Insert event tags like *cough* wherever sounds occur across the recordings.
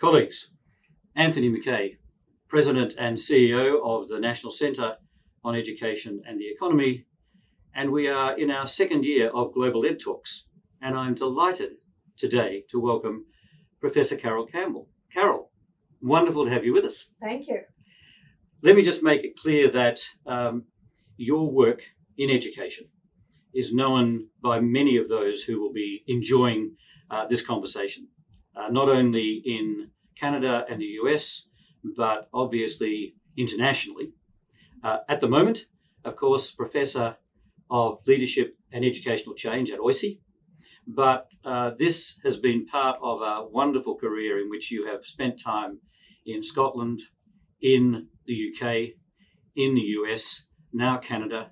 Colleagues, Anthony Mackay, President and CEO of the National Centre on Education and the Economy, and we are in our second year of Global Ed Talks. And I'm delighted today to welcome Professor Carol Campbell. Carol, wonderful to have you with us. Thank you. Let me just make it clear that um, your work in education is known by many of those who will be enjoying uh, this conversation, uh, not only in Canada and the US, but obviously internationally. Uh, at the moment, of course, Professor of Leadership and Educational Change at OISE, but uh, this has been part of a wonderful career in which you have spent time in Scotland, in the UK, in the US, now Canada,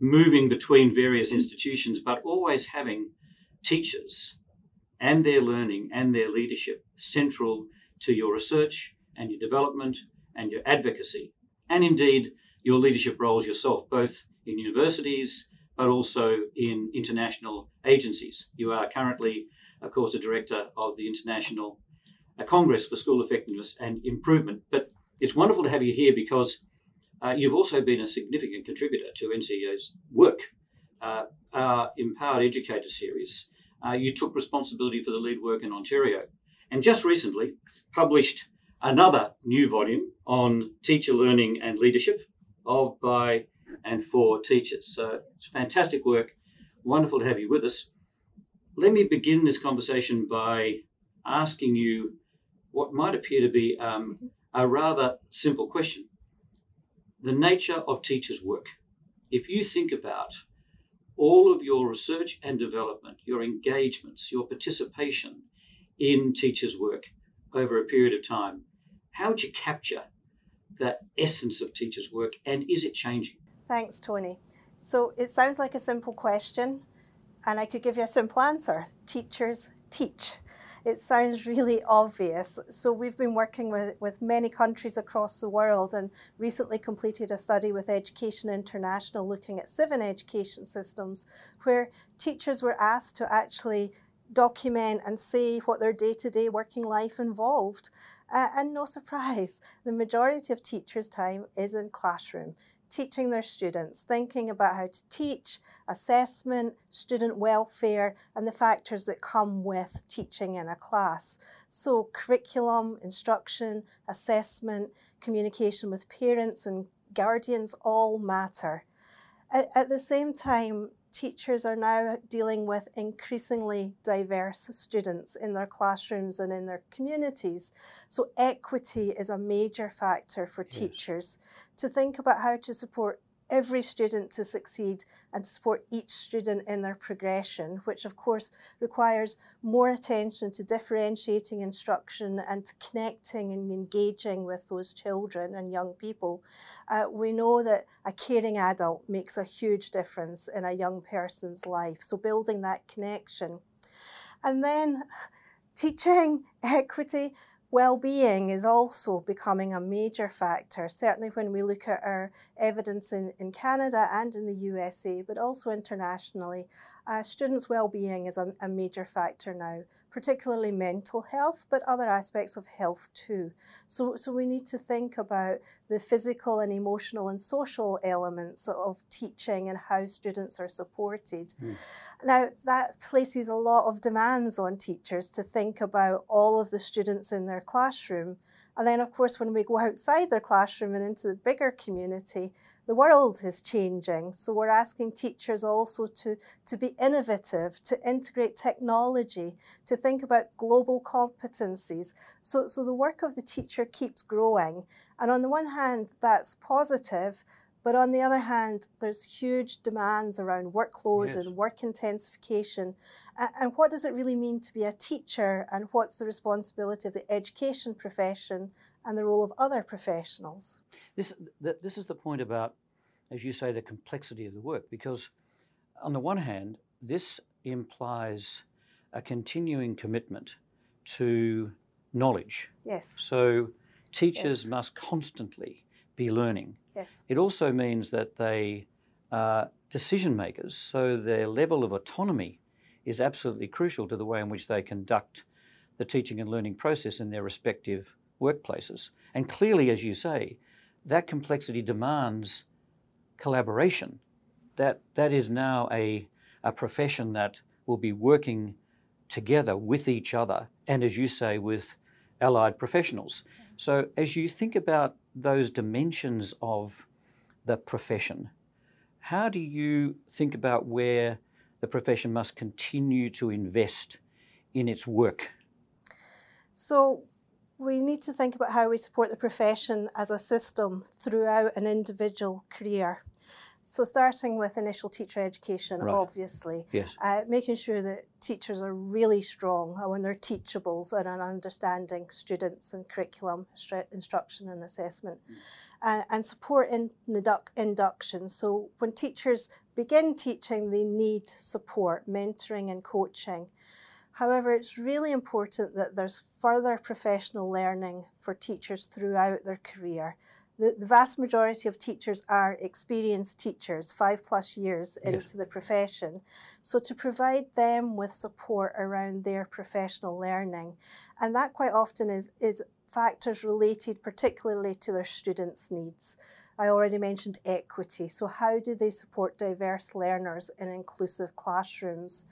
moving between various institutions, but always having teachers and their learning and their leadership central to your research and your development and your advocacy, and indeed your leadership roles yourself, both in universities but also in international agencies. You are currently, of course, a director of the International uh, Congress for School Effectiveness and Improvement. But it's wonderful to have you here because uh, you've also been a significant contributor to NCEE's work. Uh, our Empowered Educator series, uh, you took responsibility for the lead work in Ontario, and just recently published another new volume on teacher learning and leadership of, by, and for teachers. So it's fantastic work. Wonderful to have you with us. Let me begin this conversation by asking you what might appear to be um, a rather simple question. The nature of teachers' work. If you think about all of your research and development, your engagements, your participation in teachers' work over a period of time, how would you capture the essence of teachers' work and is it changing? Thanks, Tony. So it sounds like a simple question, and I could give you a simple answer teachers teach. It sounds really obvious. So, we've been working with, with many countries across the world and recently completed a study with Education International looking at seven education systems where teachers were asked to actually document and see what their day to day working life involved. Uh, and no surprise, the majority of teachers' time is in classroom, teaching their students, thinking about how to teach, assessment, student welfare, and the factors that come with teaching in a class. So, curriculum, instruction, assessment, communication with parents and guardians all matter. At, at the same time, teachers are now dealing with increasingly diverse students in their classrooms and in their communities. So, equity is a major factor for yes. teachers to think about how to support every student to succeed and to support each student in their progression, which of course requires more attention to differentiating instruction and to connecting and engaging with those children and young people. Uh, we know that a caring adult makes a huge difference in a young person's life, so building that connection. And then teaching *laughs* equity Well-being is also becoming a major factor, certainly when we look at our evidence in, in Canada and in the USA, but also internationally. Uh, students' well-being is a, a major factor now, particularly mental health, but other aspects of health too. So, so we need to think about the physical and emotional and social elements of teaching and how students are supported. Mm. Now, that places a lot of demands on teachers to think about all of the students in their classroom. And then, of course, when we go outside their classroom and into the bigger community, the world is changing. So we're asking teachers also to, to be innovative, to integrate technology, to think about global competencies. So, so the work of the teacher keeps growing. And on the one hand, that's positive, but on the other hand, there's huge demands around workload yes. and work intensification. And what does it really mean to be a teacher? And what's the responsibility of the education profession and the role of other professionals? This, this is the point about, as you say, the complexity of the work. Because on the one hand, this implies a continuing commitment to knowledge. Yes. So teachers yes. must constantly be learning. Yes. It also means that they are decision makers, so their level of autonomy is absolutely crucial to the way in which they conduct the teaching and learning process in their respective workplaces. And clearly, as you say, that complexity demands collaboration. That, that is now a, a profession that will be working together with each other and, as you say, with allied professionals. So, as you think about those dimensions of the profession, how do you think about where the profession must continue to invest in its work? So, we need to think about how we support the profession as a system throughout an individual career. So, starting with initial teacher education, Right. obviously, Yes. uh, making sure that teachers are really strong when they're teachables and in understanding students and curriculum, stru- instruction, and assessment, uh, and support in induc- induction. So, when teachers begin teaching, they need support, mentoring, and coaching. However, it's really important that there's further professional learning for teachers throughout their career. The, the vast majority of teachers are experienced teachers, five plus years Yes. into the profession. So, to provide them with support around their professional learning, and that quite often is, is factors related particularly to their students' needs. I already mentioned equity. So, how do they support diverse learners in inclusive classrooms?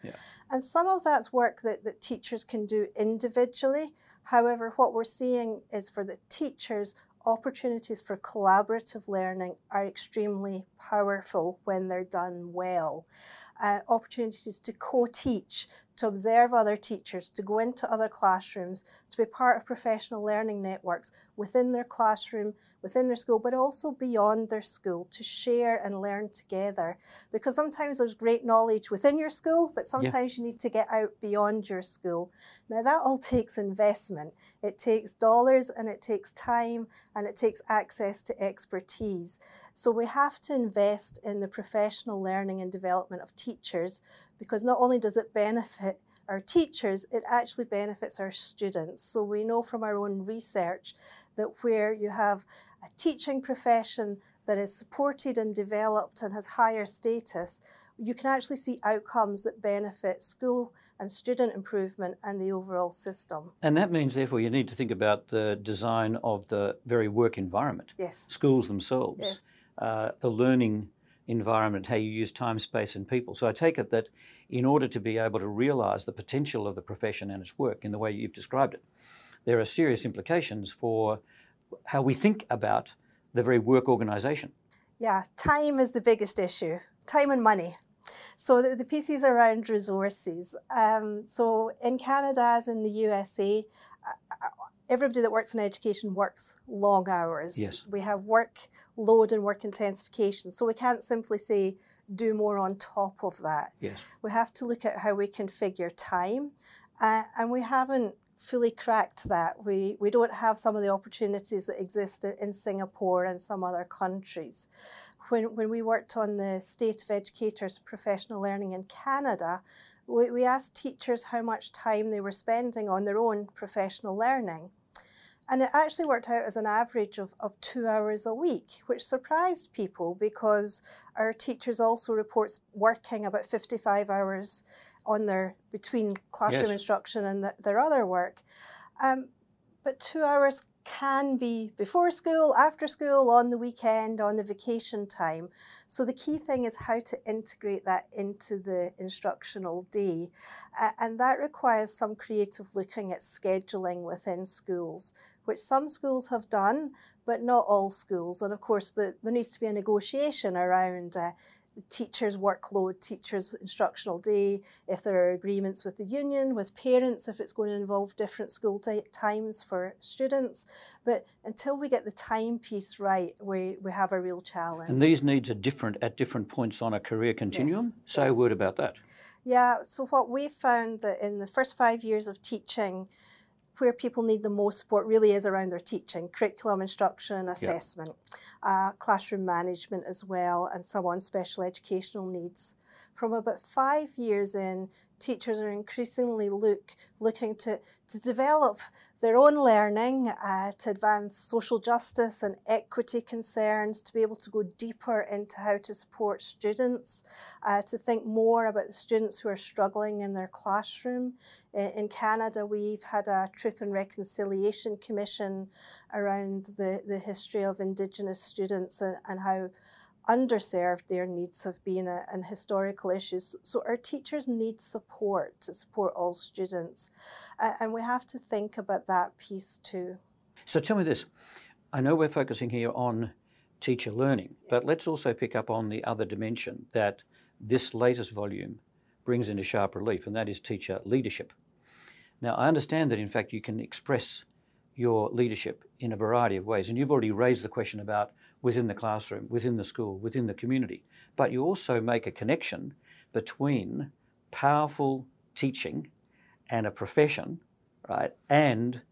And some of that's work that, that teachers can do individually. However, what we're seeing is for the teachers, opportunities for collaborative learning are extremely powerful when they're done well. Uh, opportunities to co teach, to observe other teachers, to go into other classrooms, to be part of professional learning networks within their classroom, within their school, but also beyond their school to share and learn together. Because sometimes there's great knowledge within your school, but sometimes you need to get out beyond your school. Now, that all *laughs* takes investment. It takes dollars and it takes time and it takes access to expertise. So, we have to invest in the professional learning and development of teachers because not only does it benefit our teachers, it actually benefits our students. So, we know from our own research that where you have a teaching profession that is supported and developed and has higher status, you can actually see outcomes that benefit school and student improvement and the overall system. And that means, therefore, you need to think about the design of the very work environment, Yes. schools themselves, Yes. Uh, the learning environment, how you use time, space, and people. So I take it that in order to be able to realise the potential of the profession and its work in the way you've described it, there are serious implications for how we think about the very work organisation. Yeah, time is the biggest issue time and money. So the, the piece is around resources. Um, so in Canada, as in the USA, everybody that works in education works long hours. Yes. We have work load and work intensification. So we can't simply say do more on top of that. Yes. We have to look at how we configure time, uh, and we haven't fully cracked that. We we don't have some of the opportunities that exist in Singapore and some other countries. When when we worked on the state of educators professional learning in Canada, we, we asked teachers how much time they were spending on their own professional learning. And it actually worked out as an average of, of two hours a week, which surprised people because our teachers also reports working about 55 hours on their between classroom Yes. instruction and th- their other work. Um, but two hours can be before school, after school, on the weekend, on the vacation time. So the key thing is how to integrate that into the instructional day. A- and that requires some creative looking at scheduling within schools, which some schools have done, but not all schools. And of course, the, there needs to be a negotiation around uh, teachers' workload, teachers' instructional day, if there are agreements with the union, with parents, if it's going to involve different school ti- times for students. But until we get the time piece right, we, we have a real challenge. And these needs are different at different points on a career continuum. Say a word about that. Yeah, so what we found that in the first five years of teaching, where people need the most support really is around their teaching, curriculum instruction, assessment, uh, classroom management as well, and so on special educational needs. From about five years in, teachers are increasingly look, looking to, to develop their own learning, uh, to advance social justice and equity concerns, to be able to go deeper into how to support students, uh, to think more about the students who are struggling in their classroom. In Canada, we've had a Truth and Reconciliation Commission around the, the history of Indigenous students and, and how underserved their needs have been and historical issues. So our teachers need support to support all students. Uh, and we have to think about that piece too. So tell me this. I know we're focusing here on teacher learning, but let's also pick up on the other dimension that this latest volume brings into sharp relief, and that is teacher leadership. Now, I understand that in fact you can express your leadership in a variety of ways, and you've already raised the question about within the classroom, within the school, within the community. But you also make a connection between powerful teaching and a profession, right, and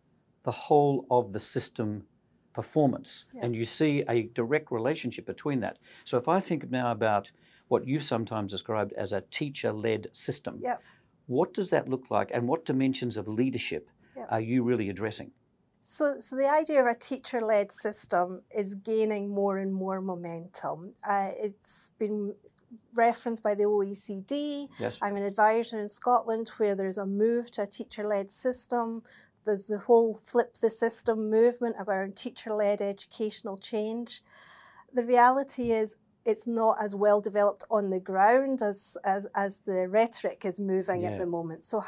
the whole of the system performance. Yeah. And you see a direct relationship between that. So if I think now about what you've sometimes described as a teacher led system, yeah. what does that look like and what dimensions of leadership yeah. are you really addressing? So, so the idea of a teacher-led system is gaining more and more momentum. Uh, it's been referenced by the OECD. Yes. I'm an advisor in Scotland where there's a move to a teacher-led system. There's the whole flip the system movement around teacher-led educational change. The reality is it's not as well developed on the ground as as, as the rhetoric is moving yeah. at the moment. So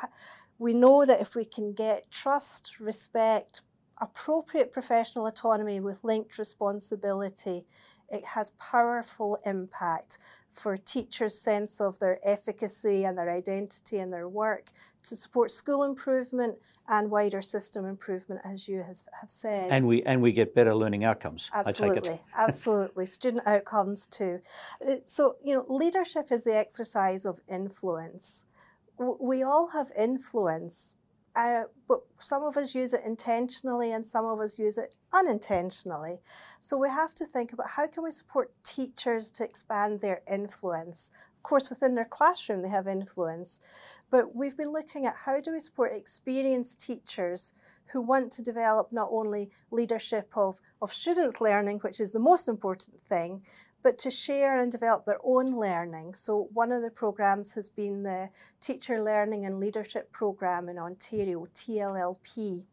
we know that if we can get trust, respect, appropriate professional autonomy with linked responsibility, it has powerful impact for teachers' sense of their efficacy and their identity and their work to support school improvement and wider system improvement, as you have, have said. And we and we get better learning outcomes. Absolutely, absolutely, student outcomes too. Uh, so you know, leadership is the exercise of influence. We all have influence, uh, but some of us use it intentionally and some of us use it unintentionally. So we have to think about how can we support teachers to expand their influence. Of course, within their classroom, they have influence, but we've been looking at how do we support experienced teachers who want to develop not only leadership of, of students learning, which is the most important thing, but to share and develop their own learning. So, one of the programs has been the Teacher Learning and Leadership Program in Ontario, TLLP.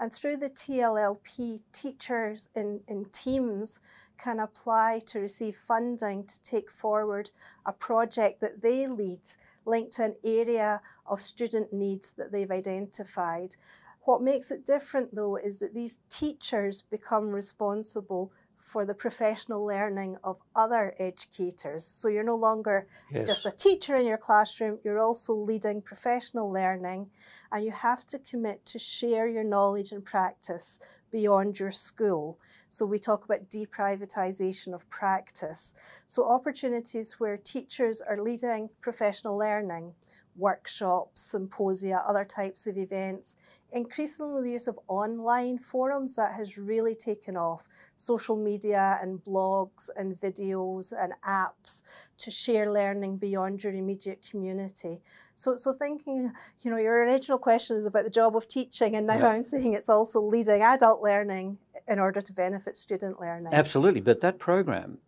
And through the TLLP, teachers in, in teams can apply to receive funding to take forward a project that they lead linked to an area of student needs that they've identified. What makes it different though is that these teachers become responsible for the professional learning of other educators. So you're no longer yes. just a teacher in your classroom, you're also leading professional learning, and you have to commit to share your knowledge and practice beyond your school. So we talk about deprivatization of practice. So opportunities where teachers are leading professional learning workshops, symposia, other types of events. Increasingly, the use of online forums that has really taken off. Social media and blogs and videos and apps to share learning beyond your immediate community. So, so thinking, you know, your original question is about the job of teaching, and now yeah. I'm saying it's also leading adult learning in order to benefit student learning. Absolutely, but that program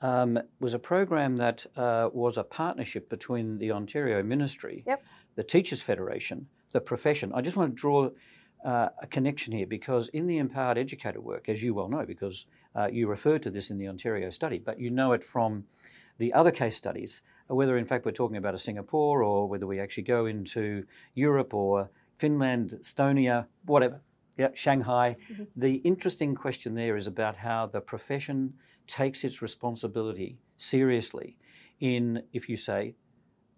um, was a program that uh, was a partnership between the Ontario Ministry, yep. the Teachers Federation, the profession. I just want to draw uh, a connection here because in the empowered educator work, as you well know, because uh, you referred to this in the Ontario study, but you know it from the other case studies, whether in fact we're talking about a Singapore or whether we actually go into Europe or Finland, Estonia, whatever, yeah, Shanghai. Mm-hmm. The interesting question there is about how the profession takes its responsibility seriously in, if you say,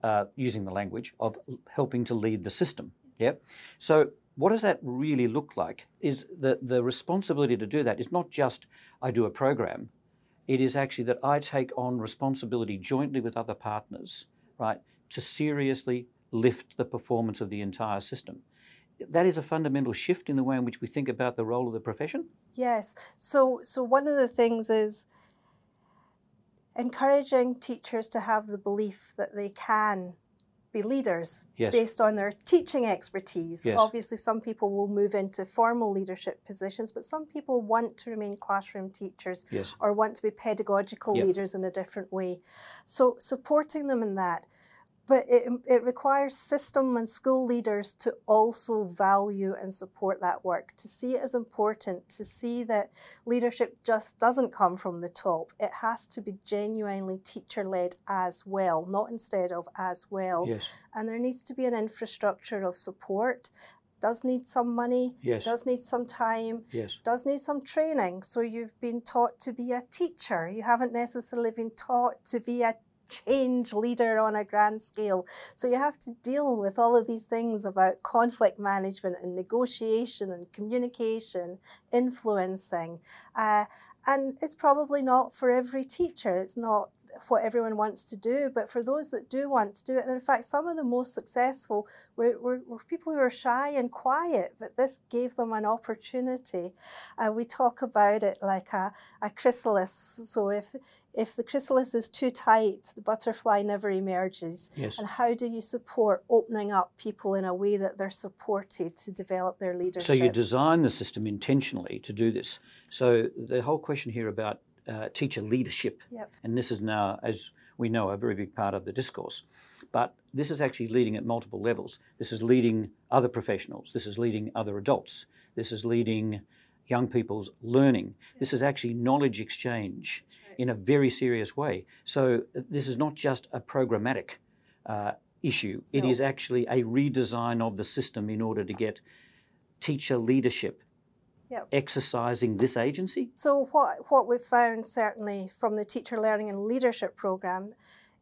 uh, using the language of helping to lead the system. Yeah. So what does that really look like? Is the the responsibility to do that is not just I do a program. It is actually that I take on responsibility jointly with other partners, right, to seriously lift the performance of the entire system that is a fundamental shift in the way in which we think about the role of the profession. Yes. So, so one of the things is encouraging teachers to have the belief that they can be leaders Yes. based on their teaching expertise. Yes. Obviously, some people will move into formal leadership positions, but some people want to remain classroom teachers Yes. or want to be pedagogical Yep. leaders in a different way. So, supporting them in that. But it, it requires system and school leaders to also value and support that work, to see it as important, to see that leadership just doesn't come from the top. It has to be genuinely teacher led as well, not instead of as well. Yes. And there needs to be an infrastructure of support. Does need some money, Yes. does need some time, Yes. does need some training. So you've been taught to be a teacher. You haven't necessarily been taught to be a change leader on a grand scale. So you have to deal with all of these things about conflict management and negotiation and communication, influencing. Uh, and it's probably not for every teacher. It's not what everyone wants to do, but for those that do want to do it, and in fact, some of the most successful were, were, were people who are shy and quiet, but this gave them an opportunity. Uh, we talk about it like a, a chrysalis. So if if the chrysalis is too tight, the butterfly never emerges. Yes. And how do you support opening up people in a way that they're supported to develop their leadership? So you design the system intentionally to do this. So the whole question here about uh, teacher leadership, Yep. and this is now, as we know, a very big part of the discourse. But this is actually leading at multiple levels. This is leading other professionals. This is leading other adults. This is leading young people's learning. This is actually knowledge exchange in a very serious way. So uh, this is not just a programmatic uh, issue. It No. is actually a redesign of the system in order to get teacher leadership Yep. exercising this agency. So what what we've found certainly from the teacher learning and leadership program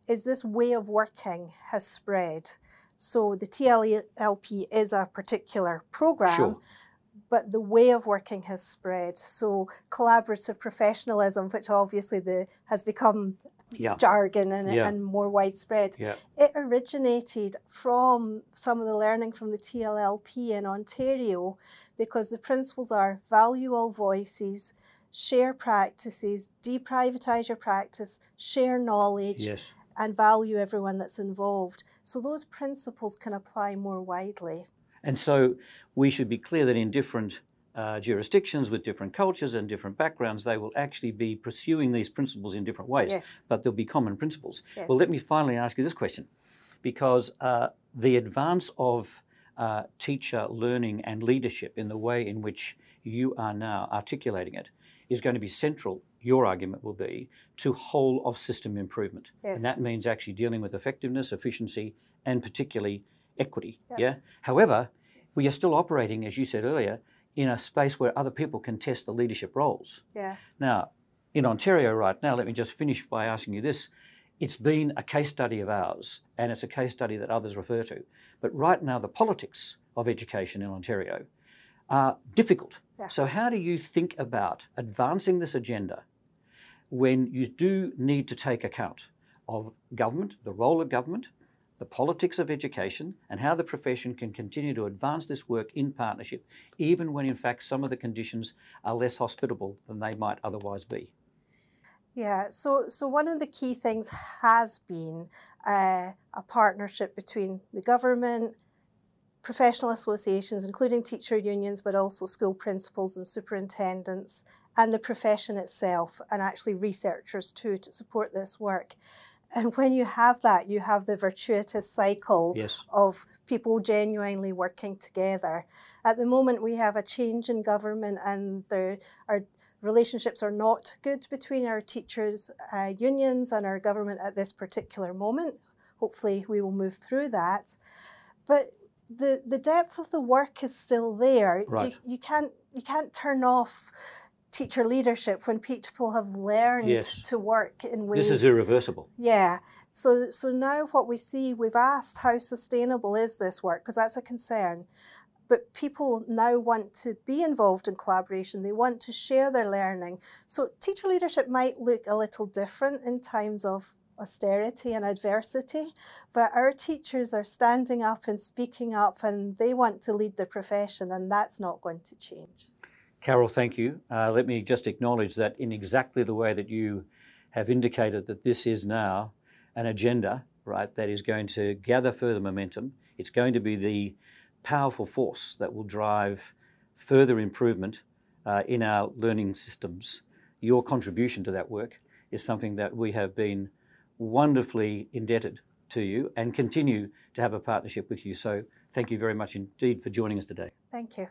is this way of working has spread. So the TLP is a particular program, Sure. but the way of working has spread. So collaborative professionalism, which obviously the has become Yeah. jargon and, Yeah. and more widespread, Yeah. it originated from some of the learning from the TLLP in Ontario because the principles are value all voices, share practices, deprivatize your practice, share knowledge, Yes. and value everyone that's involved. So those principles can apply more widely. And so we should be clear that in different uh, jurisdictions with different cultures and different backgrounds, they will actually be pursuing these principles in different ways, Yes. but there'll be common principles. Yes. Well, let me finally ask you this question because uh, the advance of uh, teacher learning and leadership in the way in which you are now articulating it is going to be central, your argument will be, to whole of system improvement. Yes. And that means actually dealing with effectiveness, efficiency, and particularly equity. Yep. Yeah. However, we are still operating, as you said earlier, in a space where other people can test the leadership roles. Yeah. Now, in Ontario right now, let me just finish by asking you this. It's been a case study of ours, and it's a case study that others refer to. But right now, the politics of education in Ontario are difficult. Yeah. So, how do you think about advancing this agenda when you do need to take account of government, the role of government, the politics of education, and how the profession can continue to advance this work in partnership, even when in fact some of the conditions are less hospitable than they might otherwise be? Yeah, so so one of the key things has been uh, a partnership between the government, professional associations, including teacher unions, but also school principals and superintendents, and the profession itself, and actually researchers too to support this work. And when you have that, you have the virtuous cycle Yes. of people genuinely working together. At the moment, we have a change in government, and there our relationships are not good between our teachers' uh, unions and our government at this particular moment. Hopefully, we will move through that. But the the depth of the work is still there. Right. You, you can't you can't turn off teacher leadership when people have learned Yes. to work in ways This is irreversible. yeah. So so now what we see, we've asked how sustainable is this work because that's a concern. But people now want to be involved in collaboration. They want to share their learning. So teacher leadership might look a little different in times of austerity and adversity, but our teachers are standing up and speaking up and they want to lead the profession and that's not going to change. Carol, thank you. Uh, let me just acknowledge that in exactly the way that you have indicated that this is now an agenda, right, that is going to gather further momentum. It's going to be the powerful force that will drive further improvement uh, in our learning systems. Your contribution to that work is something that we have been wonderfully indebted to you and continue to have a partnership with you. So thank you very much indeed for joining us today. Thank you.